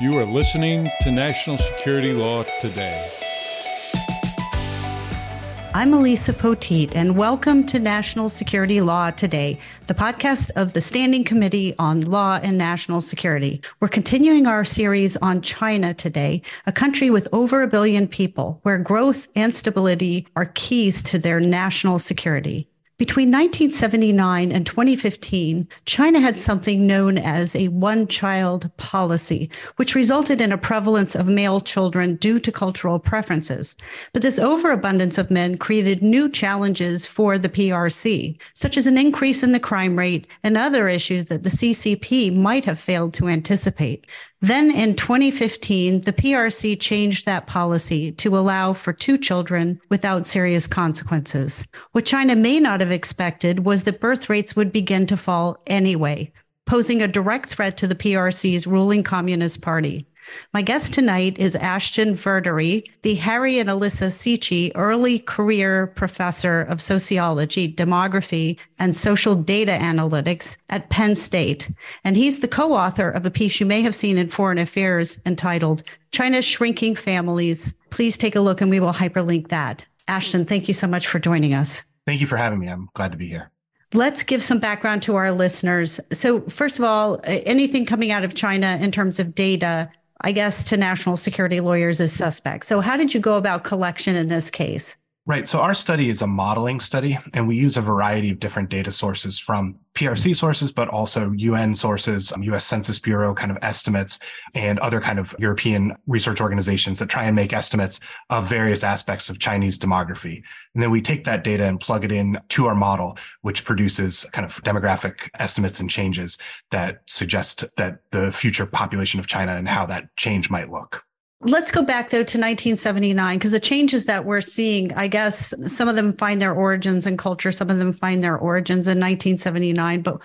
You are listening to National Security Law Today. I'm Elisa Poteet, and welcome to National Security Law Today, the podcast of the Standing Committee on Law and National Security. We're continuing our series on China today, a country with over a billion people, where growth and stability are keys to their national security. Between 1979 and 2015, China had something known as a one child policy, which resulted in a prevalence of male children due to cultural preferences. But this overabundance of men created new challenges for the PRC, such as an increase in the crime rate and other issues that the CCP might have failed to anticipate. Then in 2015, the PRC changed that policy to allow for two children without serious consequences. What China may not have expected was that birth rates would begin to fall anyway, posing a direct threat to the PRC's ruling Communist Party. My guest tonight is Ashton Verdery, the Harry and Elissa Sichi Early Career Professor of Sociology, Demography, and Social Data Analytics at Penn State. And he's the co author of a piece you may have seen in Foreign Affairs entitled China's Shrinking Families. Please take a look and we will hyperlink that. Ashton, thank you so much for joining us. Thank you for having me. I'm glad to be here. Let's give some background to our listeners. So, first of all, anything coming out of China in terms of data I guess, to national security lawyers as suspects. So, how did you go about collection in this case? Right. So our study is a modeling study, and we use a variety of different data sources from PRC sources, but also UN sources, US um, Census Bureau kind of estimates, and other kind of European research organizations that try and make estimates of various aspects of Chinese demography. And then we take that data and plug it in to our model, which produces kind of demographic estimates and changes that suggest that the future population of China and how that change might look. Let's go back though to 1979 because the changes that we're seeing, I guess some of them find their origins in culture, some of them find their origins in 1979. But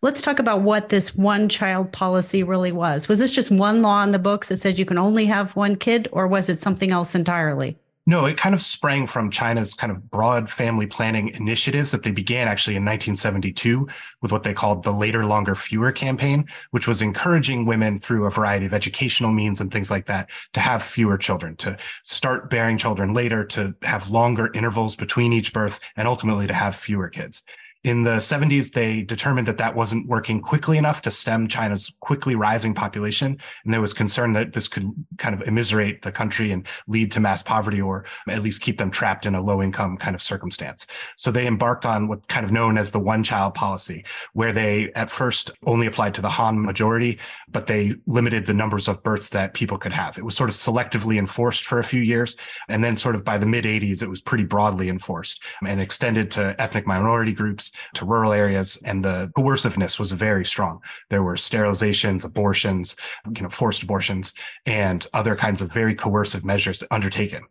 let's talk about what this one child policy really was. Was this just one law in the books that says you can only have one kid, or was it something else entirely? No, it kind of sprang from China's kind of broad family planning initiatives that they began actually in 1972 with what they called the later, longer, fewer campaign, which was encouraging women through a variety of educational means and things like that to have fewer children, to start bearing children later, to have longer intervals between each birth, and ultimately to have fewer kids. In the 70s, they determined that that wasn't working quickly enough to stem China's quickly rising population. And there was concern that this could kind of immiserate the country and lead to mass poverty or at least keep them trapped in a low income kind of circumstance. So they embarked on what kind of known as the one child policy, where they at first only applied to the Han majority, but they limited the numbers of births that people could have. It was sort of selectively enforced for a few years. And then sort of by the mid 80s, it was pretty broadly enforced and extended to ethnic minority groups to rural areas, and the coerciveness was very strong. There were sterilizations, abortions, you know, forced abortions, and other kinds of very coercive measures undertaken.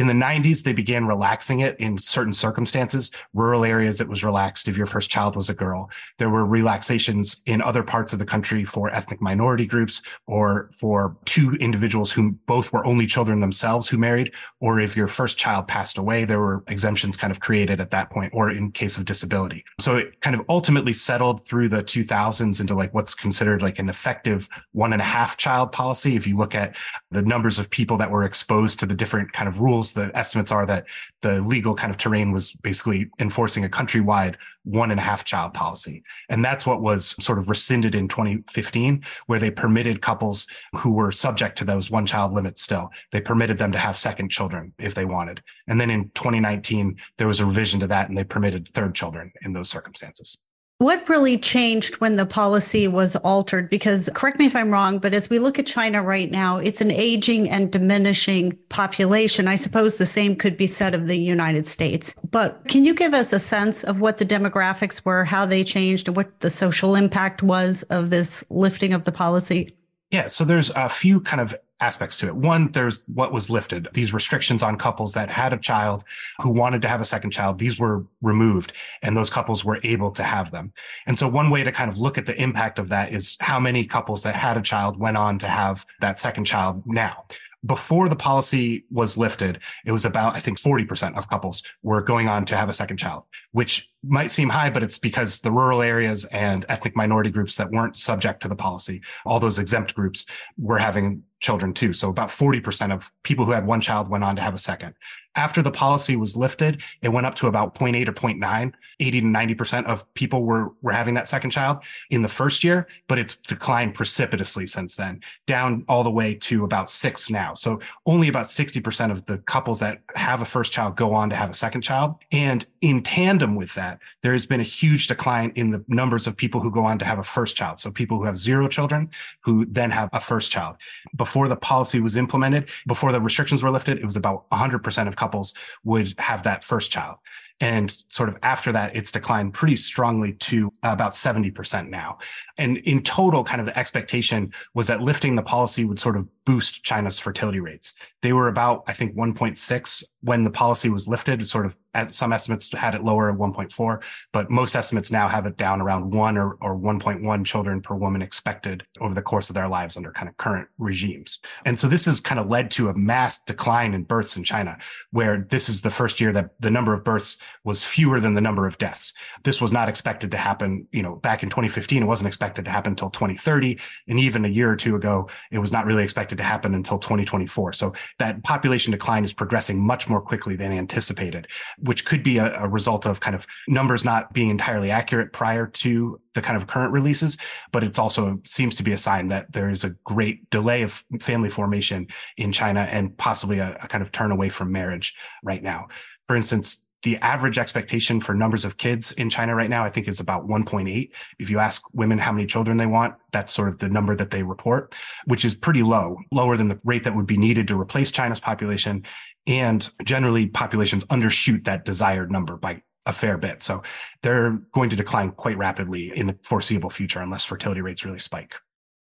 In the 90s, they began relaxing it in certain circumstances. Rural areas, it was relaxed if your first child was a girl. There were relaxations in other parts of the country for ethnic minority groups or for two individuals who both were only children themselves who married, or if your first child passed away, there were exemptions kind of created at that point, or in case of disability. So it kind of ultimately settled through the 2000s into like what's considered like an effective one and a half child policy. If you look at the numbers of people that were exposed to the different kind of rules the estimates are that the legal kind of terrain was basically enforcing a countrywide one and a half child policy. And that's what was sort of rescinded in 2015, where they permitted couples who were subject to those one child limits still, they permitted them to have second children if they wanted. And then in 2019, there was a revision to that and they permitted third children in those circumstances. What really changed when the policy was altered? Because correct me if I'm wrong, but as we look at China right now, it's an aging and diminishing population. I suppose the same could be said of the United States. But can you give us a sense of what the demographics were, how they changed, and what the social impact was of this lifting of the policy? Yeah, so there's a few kind of aspects to it. One, there's what was lifted. These restrictions on couples that had a child who wanted to have a second child, these were removed and those couples were able to have them. And so one way to kind of look at the impact of that is how many couples that had a child went on to have that second child now before the policy was lifted, it was about, I think 40% of couples were going on to have a second child, which might seem high, but it's because the rural areas and ethnic minority groups that weren't subject to the policy, all those exempt groups were having children too. So about 40% of people who had one child went on to have a second. After the policy was lifted, it went up to about 0.8 or 0.9. 80 to 90% of people were, were having that second child in the first year, but it's declined precipitously since then, down all the way to about six now. So only about 60% of the couples that have a first child go on to have a second child. And in tandem with that, there has been a huge decline in the numbers of people who go on to have a first child. So people who have zero children who then have a first child. Before the policy was implemented, before the restrictions were lifted, it was about 100% of couples would have that first child. And sort of after that, it's declined pretty strongly to about 70% now. And in total, kind of the expectation was that lifting the policy would sort of boost China's fertility rates. They were about, I think, 1.6 when the policy was lifted, sort of as some estimates had it lower at 1.4, but most estimates now have it down around one or, or 1.1 children per woman expected over the course of their lives under kind of current regimes. And so this has kind of led to a mass decline in births in China, where this is the first year that the number of births was fewer than the number of deaths. This was not expected to happen, you know, back in 2015, it wasn't expected to happen until 2030. And even a year or two ago, it was not really expected to happen until 2024. So that population decline is progressing much more quickly than anticipated, which could be a, a result of kind of numbers not being entirely accurate prior to the kind of current releases, but it's also seems to be a sign that there is a great delay of family formation in China and possibly a, a kind of turn away from marriage right now. For instance, the average expectation for numbers of kids in China right now, I think is about 1.8. If you ask women how many children they want, that's sort of the number that they report, which is pretty low, lower than the rate that would be needed to replace China's population. And generally populations undershoot that desired number by a fair bit. So they're going to decline quite rapidly in the foreseeable future unless fertility rates really spike.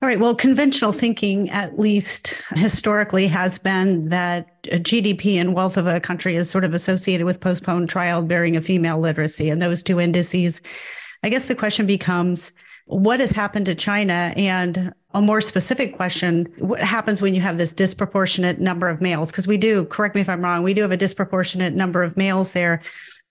All right. Well, conventional thinking, at least historically, has been that GDP and wealth of a country is sort of associated with postponed childbearing of female literacy. And those two indices, I guess the question becomes what has happened to China? And a more specific question what happens when you have this disproportionate number of males? Because we do, correct me if I'm wrong, we do have a disproportionate number of males there.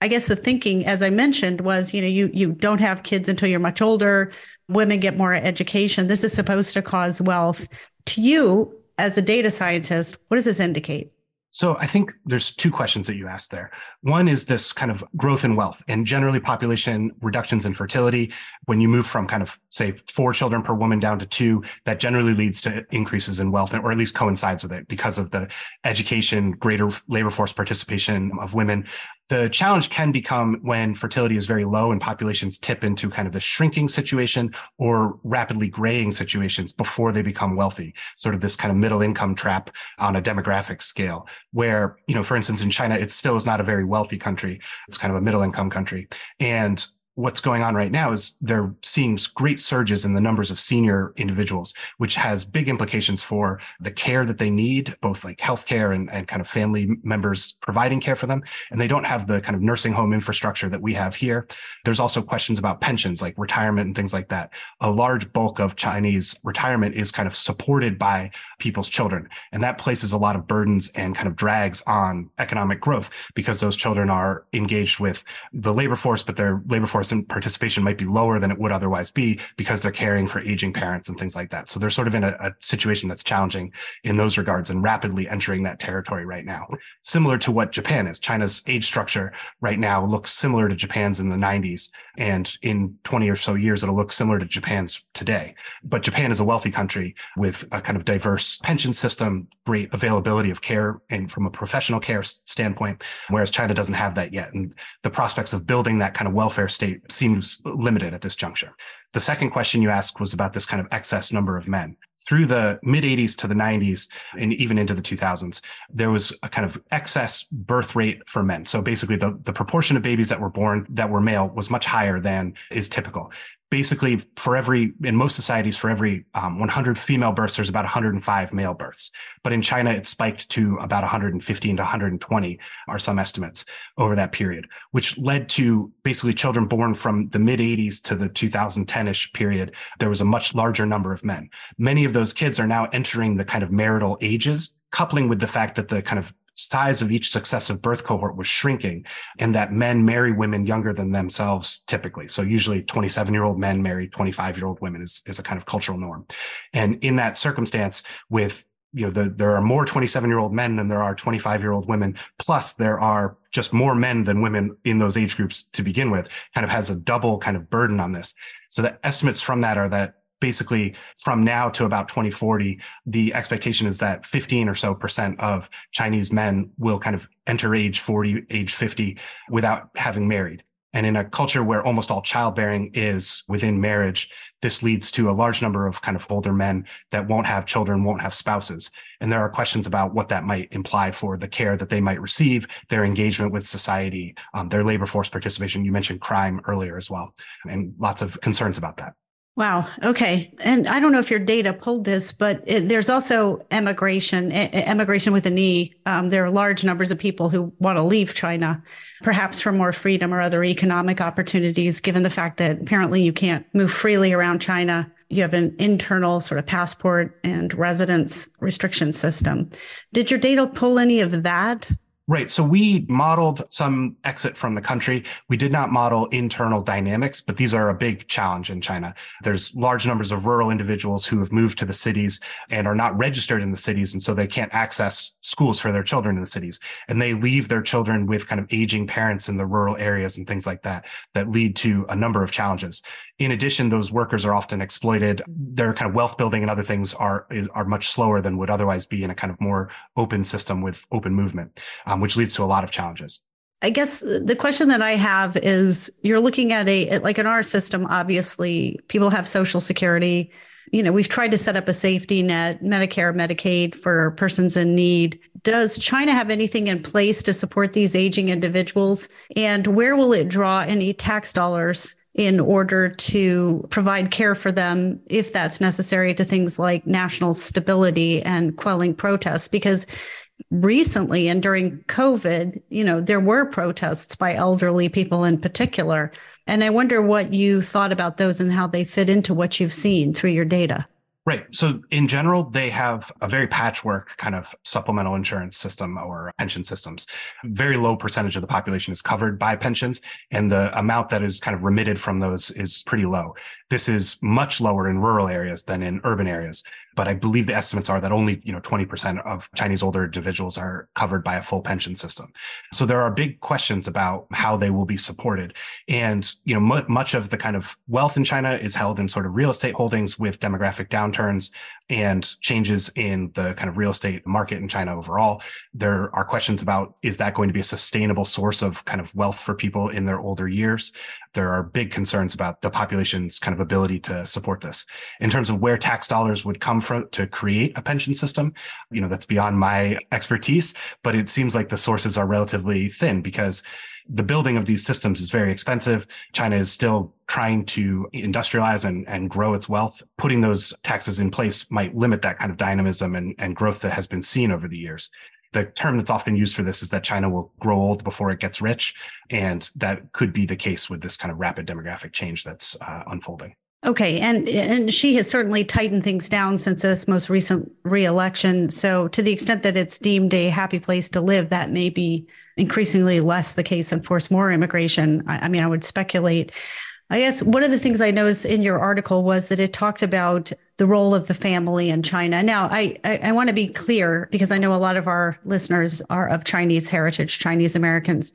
I guess the thinking, as I mentioned, was you know you you don't have kids until you're much older. Women get more education. This is supposed to cause wealth. To you, as a data scientist, what does this indicate? So I think there's two questions that you asked there. One is this kind of growth in wealth and generally population reductions in fertility. When you move from kind of say four children per woman down to two, that generally leads to increases in wealth or at least coincides with it because of the education, greater labor force participation of women. The challenge can become when fertility is very low and populations tip into kind of the shrinking situation or rapidly graying situations before they become wealthy, sort of this kind of middle income trap on a demographic scale where, you know, for instance, in China, it still is not a very wealthy country. It's kind of a middle income country. And what's going on right now is they're seeing great surges in the numbers of senior individuals, which has big implications for the care that they need, both like healthcare and, and kind of family members providing care for them. And they don't have the kind of nursing home infrastructure that we have here. There's also questions about pensions, like retirement and things like that. A large bulk of Chinese retirement is kind of supported by people's children. And that places a lot of burdens and kind of drags on economic growth because those children are engaged with the labor force, but their labor force participation might be lower than it would otherwise be because they're caring for aging parents and things like that. So they're sort of in a, a situation that's challenging in those regards and rapidly entering that territory right now. Similar to what Japan is. China's age structure right now looks similar to Japan's in the 90s. And in 20 or so years, it'll look similar to Japan's today. But Japan is a wealthy country with a kind of diverse pension system, great availability of care and from a professional care standpoint, whereas China doesn't have that yet. And the prospects of building that kind of welfare state seems limited at this juncture. The second question you asked was about this kind of excess number of men. Through the mid 80s to the 90s and even into the 2000s, there was a kind of excess birth rate for men. So basically, the, the proportion of babies that were born that were male was much higher than is typical. Basically for every in most societies for every um, 100 female births there's about 105 male births. But in china it spiked to about 115 to 120 are some estimates over that period which led to basically children born from the mid 80s to the 2010ish period there was a much larger number of men. Many of those kids are now entering the kind of marital ages coupling with the fact that the kind of size of each successive birth cohort was shrinking and that men marry women younger than themselves typically. So usually 27 year old men marry 25 year old women is, is a kind of cultural norm. And in that circumstance with you know, the, there are more 27 year old men than there are 25 year old women. Plus there are just more men than women in those age groups to begin with kind of has a double kind of burden on this. So the estimates from that are that basically from now to about 2040, the expectation is that 15 or so percent of Chinese men will kind of enter age 40, age 50 without having married. And in a culture where almost all childbearing is within marriage, this leads to a large number of kind of older men that won't have children, won't have spouses. And there are questions about what that might imply for the care that they might receive, their engagement with society, um, their labor force participation. You mentioned crime earlier as well, and lots of concerns about that. Wow. Okay. And I don't know if your data pulled this, but it, there's also emigration, emigration with an E. Um, there are large numbers of people who want to leave China, perhaps for more freedom or other economic opportunities, given the fact that apparently you can't move freely around China. You have an internal sort of passport and residence restriction system. Did your data pull any of that? Right. So we modeled some exit from the country. We did not model internal dynamics, but these are a big challenge in China. There's large numbers of rural individuals who have moved to the cities and are not registered in the cities. And so they can't access schools for their children in the cities. And they leave their children with kind of aging parents in the rural areas and things like that, that lead to a number of challenges. In addition, those workers are often exploited. Their kind of wealth building and other things are, are much slower than would otherwise be in a kind of more open system with open movement. Um, um, which leads to a lot of challenges. I guess the question that I have is you're looking at a, like in our system, obviously, people have Social Security. You know, we've tried to set up a safety net, Medicare, Medicaid for persons in need. Does China have anything in place to support these aging individuals? And where will it draw any tax dollars in order to provide care for them if that's necessary to things like national stability and quelling protests because recently and during COVID, you know, there were protests by elderly people in particular. And I wonder what you thought about those and how they fit into what you've seen through your data. Right. So in general, they have a very patchwork kind of supplemental insurance system or pension systems. Very low percentage of the population is covered by pensions, and the amount that is kind of remitted from those is pretty low. This is much lower in rural areas than in urban areas but I believe the estimates are that only, you know, 20% of Chinese older individuals are covered by a full pension system. So there are big questions about how they will be supported. And, you know, much of the kind of wealth in China is held in sort of real estate holdings with demographic downturns and changes in the kind of real estate market in China overall. There are questions about is that going to be a sustainable source of kind of wealth for people in their older years? There are big concerns about the population's kind of ability to support this. In terms of where tax dollars would come from to create a pension system, you know, that's beyond my expertise, but it seems like the sources are relatively thin because the building of these systems is very expensive. China is still trying to industrialize and, and grow its wealth. Putting those taxes in place might limit that kind of dynamism and, and growth that has been seen over the years. The term that's often used for this is that China will grow old before it gets rich. And that could be the case with this kind of rapid demographic change that's uh, unfolding. Okay, and and Xi has certainly tightened things down since this most recent reelection. So, to the extent that it's deemed a happy place to live, that may be increasingly less the case and force more immigration. I, I mean, I would speculate. I guess one of the things I noticed in your article was that it talked about the role of the family in China. Now, I, I, I want to be clear because I know a lot of our listeners are of Chinese heritage, Chinese Americans.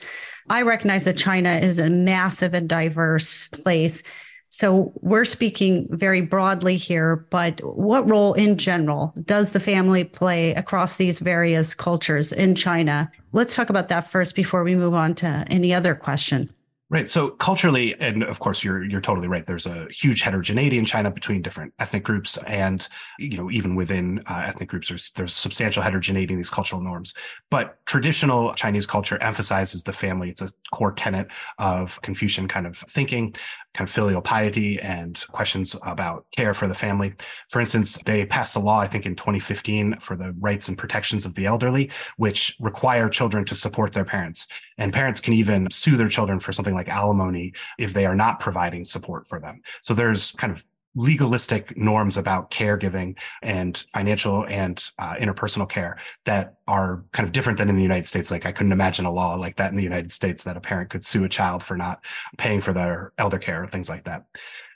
I recognize that China is a massive and diverse place. So we're speaking very broadly here, but what role in general does the family play across these various cultures in China? Let's talk about that first before we move on to any other question. Right. So culturally, and of course, you're you're totally right. There's a huge heterogeneity in China between different ethnic groups, and you know even within uh, ethnic groups, there's there's substantial heterogeneity in these cultural norms. But traditional Chinese culture emphasizes the family. It's a core tenet of Confucian kind of thinking kind of filial piety and questions about care for the family. For instance, they passed a law, I think in 2015 for the rights and protections of the elderly, which require children to support their parents. And parents can even sue their children for something like alimony if they are not providing support for them. So there's kind of legalistic norms about caregiving and financial and uh, interpersonal care that are kind of different than in the United States. Like I couldn't imagine a law like that in the United States that a parent could sue a child for not paying for their elder care or things like that.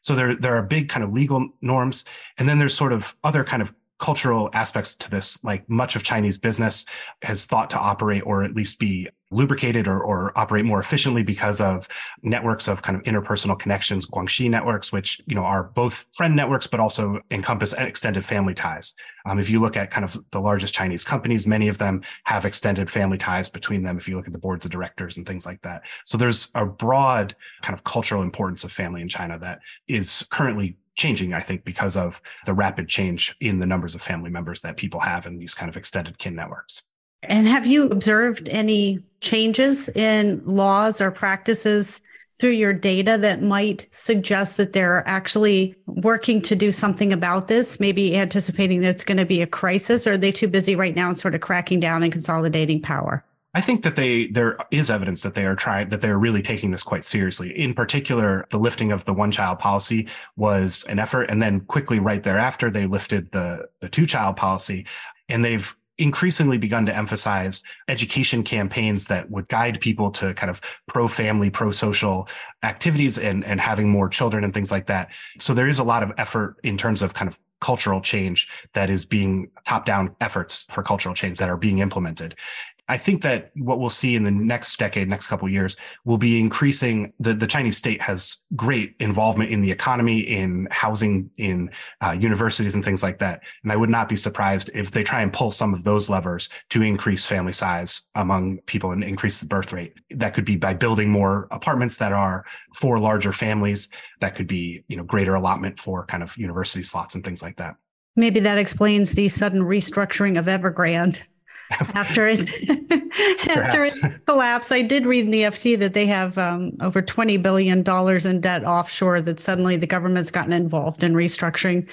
So there, there are big kind of legal norms. And then there's sort of other kind of cultural aspects to this. Like much of Chinese business has thought to operate or at least be lubricated or, or operate more efficiently because of networks of kind of interpersonal connections, guanxi networks, which, you know, are both friend networks, but also encompass extended family ties. Um, if you look at kind of the largest Chinese companies, many of them have extended family ties between them. If you look at the boards of directors and things like that. So there's a broad kind of cultural importance of family in China that is currently changing, I think, because of the rapid change in the numbers of family members that people have in these kind of extended kin networks. And have you observed any changes in laws or practices through your data that might suggest that they're actually working to do something about this, maybe anticipating that it's going to be a crisis? Or are they too busy right now and sort of cracking down and consolidating power? I think that they there is evidence that they are trying that they're really taking this quite seriously. In particular, the lifting of the one child policy was an effort, and then quickly right thereafter they lifted the the two child policy, and they've increasingly begun to emphasize education campaigns that would guide people to kind of pro family, pro social activities and, and having more children and things like that. So there is a lot of effort in terms of kind of cultural change that is being top down efforts for cultural change that are being implemented. I think that what we'll see in the next decade, next couple years, will be increasing. The, the Chinese state has great involvement in the economy, in housing, in uh, universities, and things like that. And I would not be surprised if they try and pull some of those levers to increase family size among people and increase the birth rate. That could be by building more apartments that are for larger families. That could be, you know, greater allotment for kind of university slots and things like that. Maybe that explains the sudden restructuring of Evergrande after it after it collapse. I did read in the FT that they have um, over twenty billion dollars in debt offshore. That suddenly the government's gotten involved in restructuring.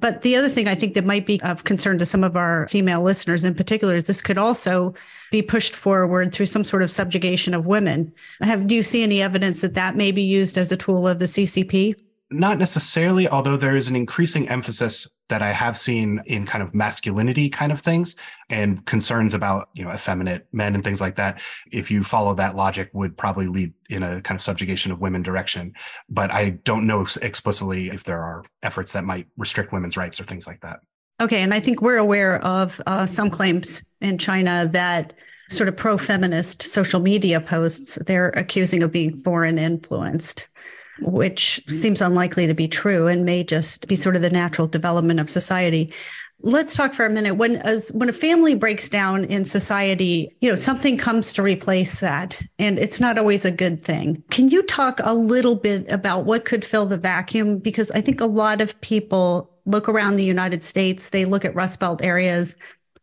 But the other thing I think that might be of concern to some of our female listeners in particular is this could also be pushed forward through some sort of subjugation of women. Have do you see any evidence that that may be used as a tool of the CCP? Not necessarily, although there is an increasing emphasis that I have seen in kind of masculinity kind of things and concerns about, you know, effeminate men and things like that. If you follow that logic would probably lead in a kind of subjugation of women direction. But I don't know explicitly if there are efforts that might restrict women's rights or things like that. Okay. And I think we're aware of uh, some claims in China that sort of pro feminist social media posts they're accusing of being foreign influenced which seems unlikely to be true and may just be sort of the natural development of society. Let's talk for a minute. When as when a family breaks down in society, you know, something comes to replace that, and it's not always a good thing. Can you talk a little bit about what could fill the vacuum? Because I think a lot of people look around the United States, they look at Rust Belt areas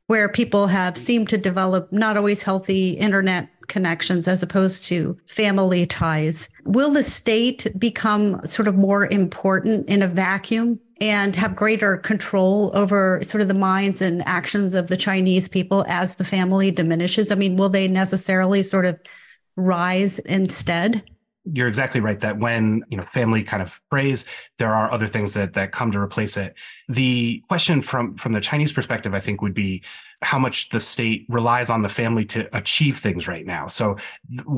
where people have seemed to develop not always healthy internet connections as opposed to family ties. Will the state become sort of more important in a vacuum and have greater control over sort of the minds and actions of the Chinese people as the family diminishes? I mean, will they necessarily sort of rise instead? You're exactly right that when you know family kind of prays there are other things that that come to replace it. The question from from the chinese perspective i think would be how much the state relies on the family to achieve things right now. So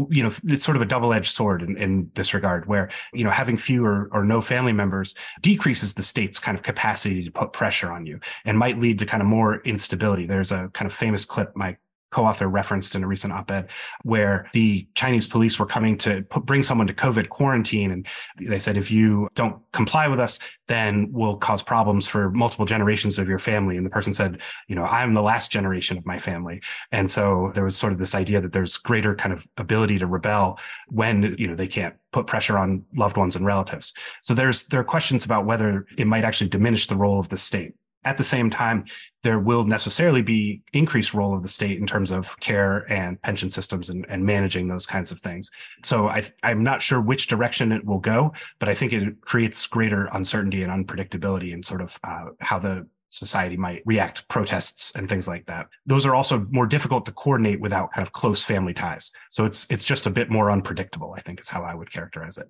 you know it's sort of a double-edged sword in, in this regard where you know having fewer or no family members decreases the state's kind of capacity to put pressure on you and might lead to kind of more instability. There's a kind of famous clip my co-author referenced in a recent op-ed where the Chinese police were coming to put, bring someone to COVID quarantine. And they said, if you don't comply with us, then we'll cause problems for multiple generations of your family. And the person said, you know, I'm the last generation of my family. And so there was sort of this idea that there's greater kind of ability to rebel when, you know, they can't put pressure on loved ones and relatives. So there's, there are questions about whether it might actually diminish the role of the state. At the same time, there will necessarily be increased role of the state in terms of care and pension systems and, and managing those kinds of things. So I, I'm not sure which direction it will go, but I think it creates greater uncertainty and unpredictability in sort of uh, how the society might react protests and things like that. Those are also more difficult to coordinate without kind of close family ties. So it's it's just a bit more unpredictable i think is how i would characterize it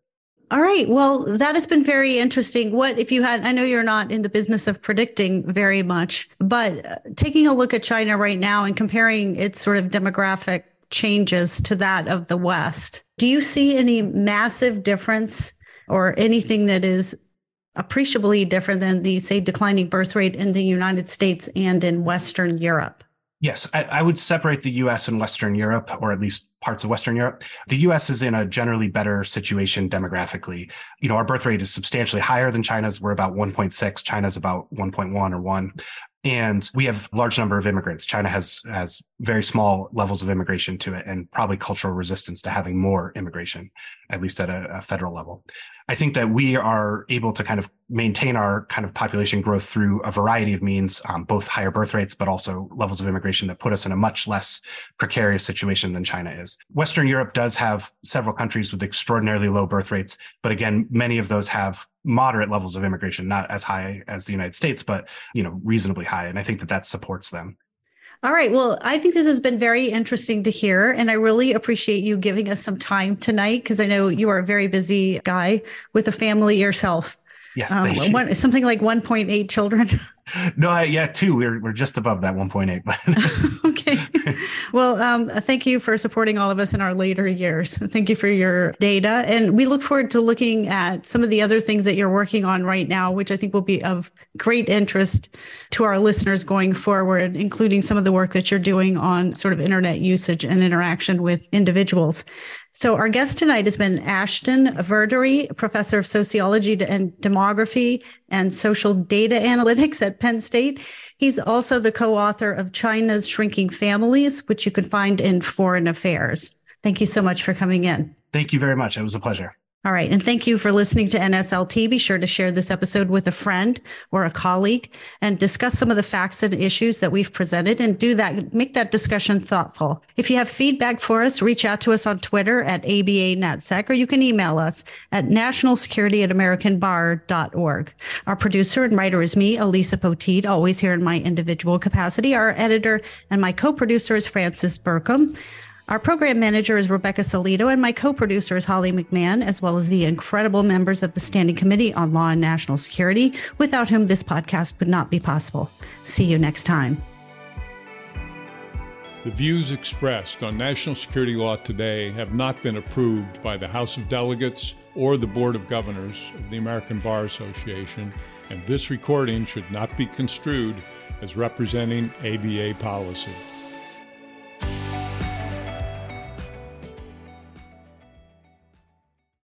All right. Well, that has been very interesting. What if you had, I know you're not in the business of predicting very much, but uh, taking a look at China right now and comparing its sort of demographic changes to that of the West, do you see any massive difference or anything that is appreciably different than the, say, declining birth rate in the United States and in Western Europe? Yes, I, I, would separate the US and Western Europe, or at least parts of Western Europe. The US is in a generally better situation demographically. You know, our birth rate is substantially higher than China's. We're about 1.6. China's about 1.1 or 1 and we have a large number of immigrants. China has has very small levels of immigration to it and probably cultural resistance to having more immigration at least at a, a, federal level. I think that we are able to kind of maintain our kind of population growth through a variety of means um, both higher birth rates but also levels of immigration that put us in a much less precarious situation than china is. Western europe does have several countries with extraordinarily low birth rates but again many of those have moderate levels of immigration, not as high as the United States, but you know, reasonably high. And I think that that supports them. All right. Well, I think this has been very interesting to hear. And I really appreciate you giving us some time tonight because I know you are a very busy guy with a family yourself. Yes. Um, one, something like 1.8 children. no, I, yeah, two. We're we're just above that 1.8. okay. Well, um, thank you for supporting all of us in our later years. Thank you for your data, and we look forward to looking at some of the other things that you're working on right now, which I think will be of great interest to our listeners going forward, including some of the work that you're doing on sort of internet usage and interaction with individuals. So, our guest tonight has been Ashton Verdery, professor of sociology and demography and social data analytics at Penn State. He's also the co author of China's Shrinking Families, which you can find in Foreign Affairs. Thank you so much for coming in. Thank you very much. It was a pleasure. All right. And thank you for listening to NSLT. Be sure to share this episode with a friend or a colleague and discuss some of the facts and issues that we've presented and do that, make that discussion thoughtful. If you have feedback for us, reach out to us on Twitter at ABA NatSec, or you can email us at nationalsecurity at americanbar.org. Our producer and writer is me, Elisa Poteet, always here in my individual capacity. Our editor and my co-producer is Francis Burkham. Our program manager is Rebecca Salito, and my co producer is Holly McMahon, as well as the incredible members of the Standing Committee on Law and National Security, without whom this podcast would not be possible. See you next time. The views expressed on national security law today have not been approved by the House of Delegates or the Board of Governors of the American Bar Association, and this recording should not be construed as representing ABA policy.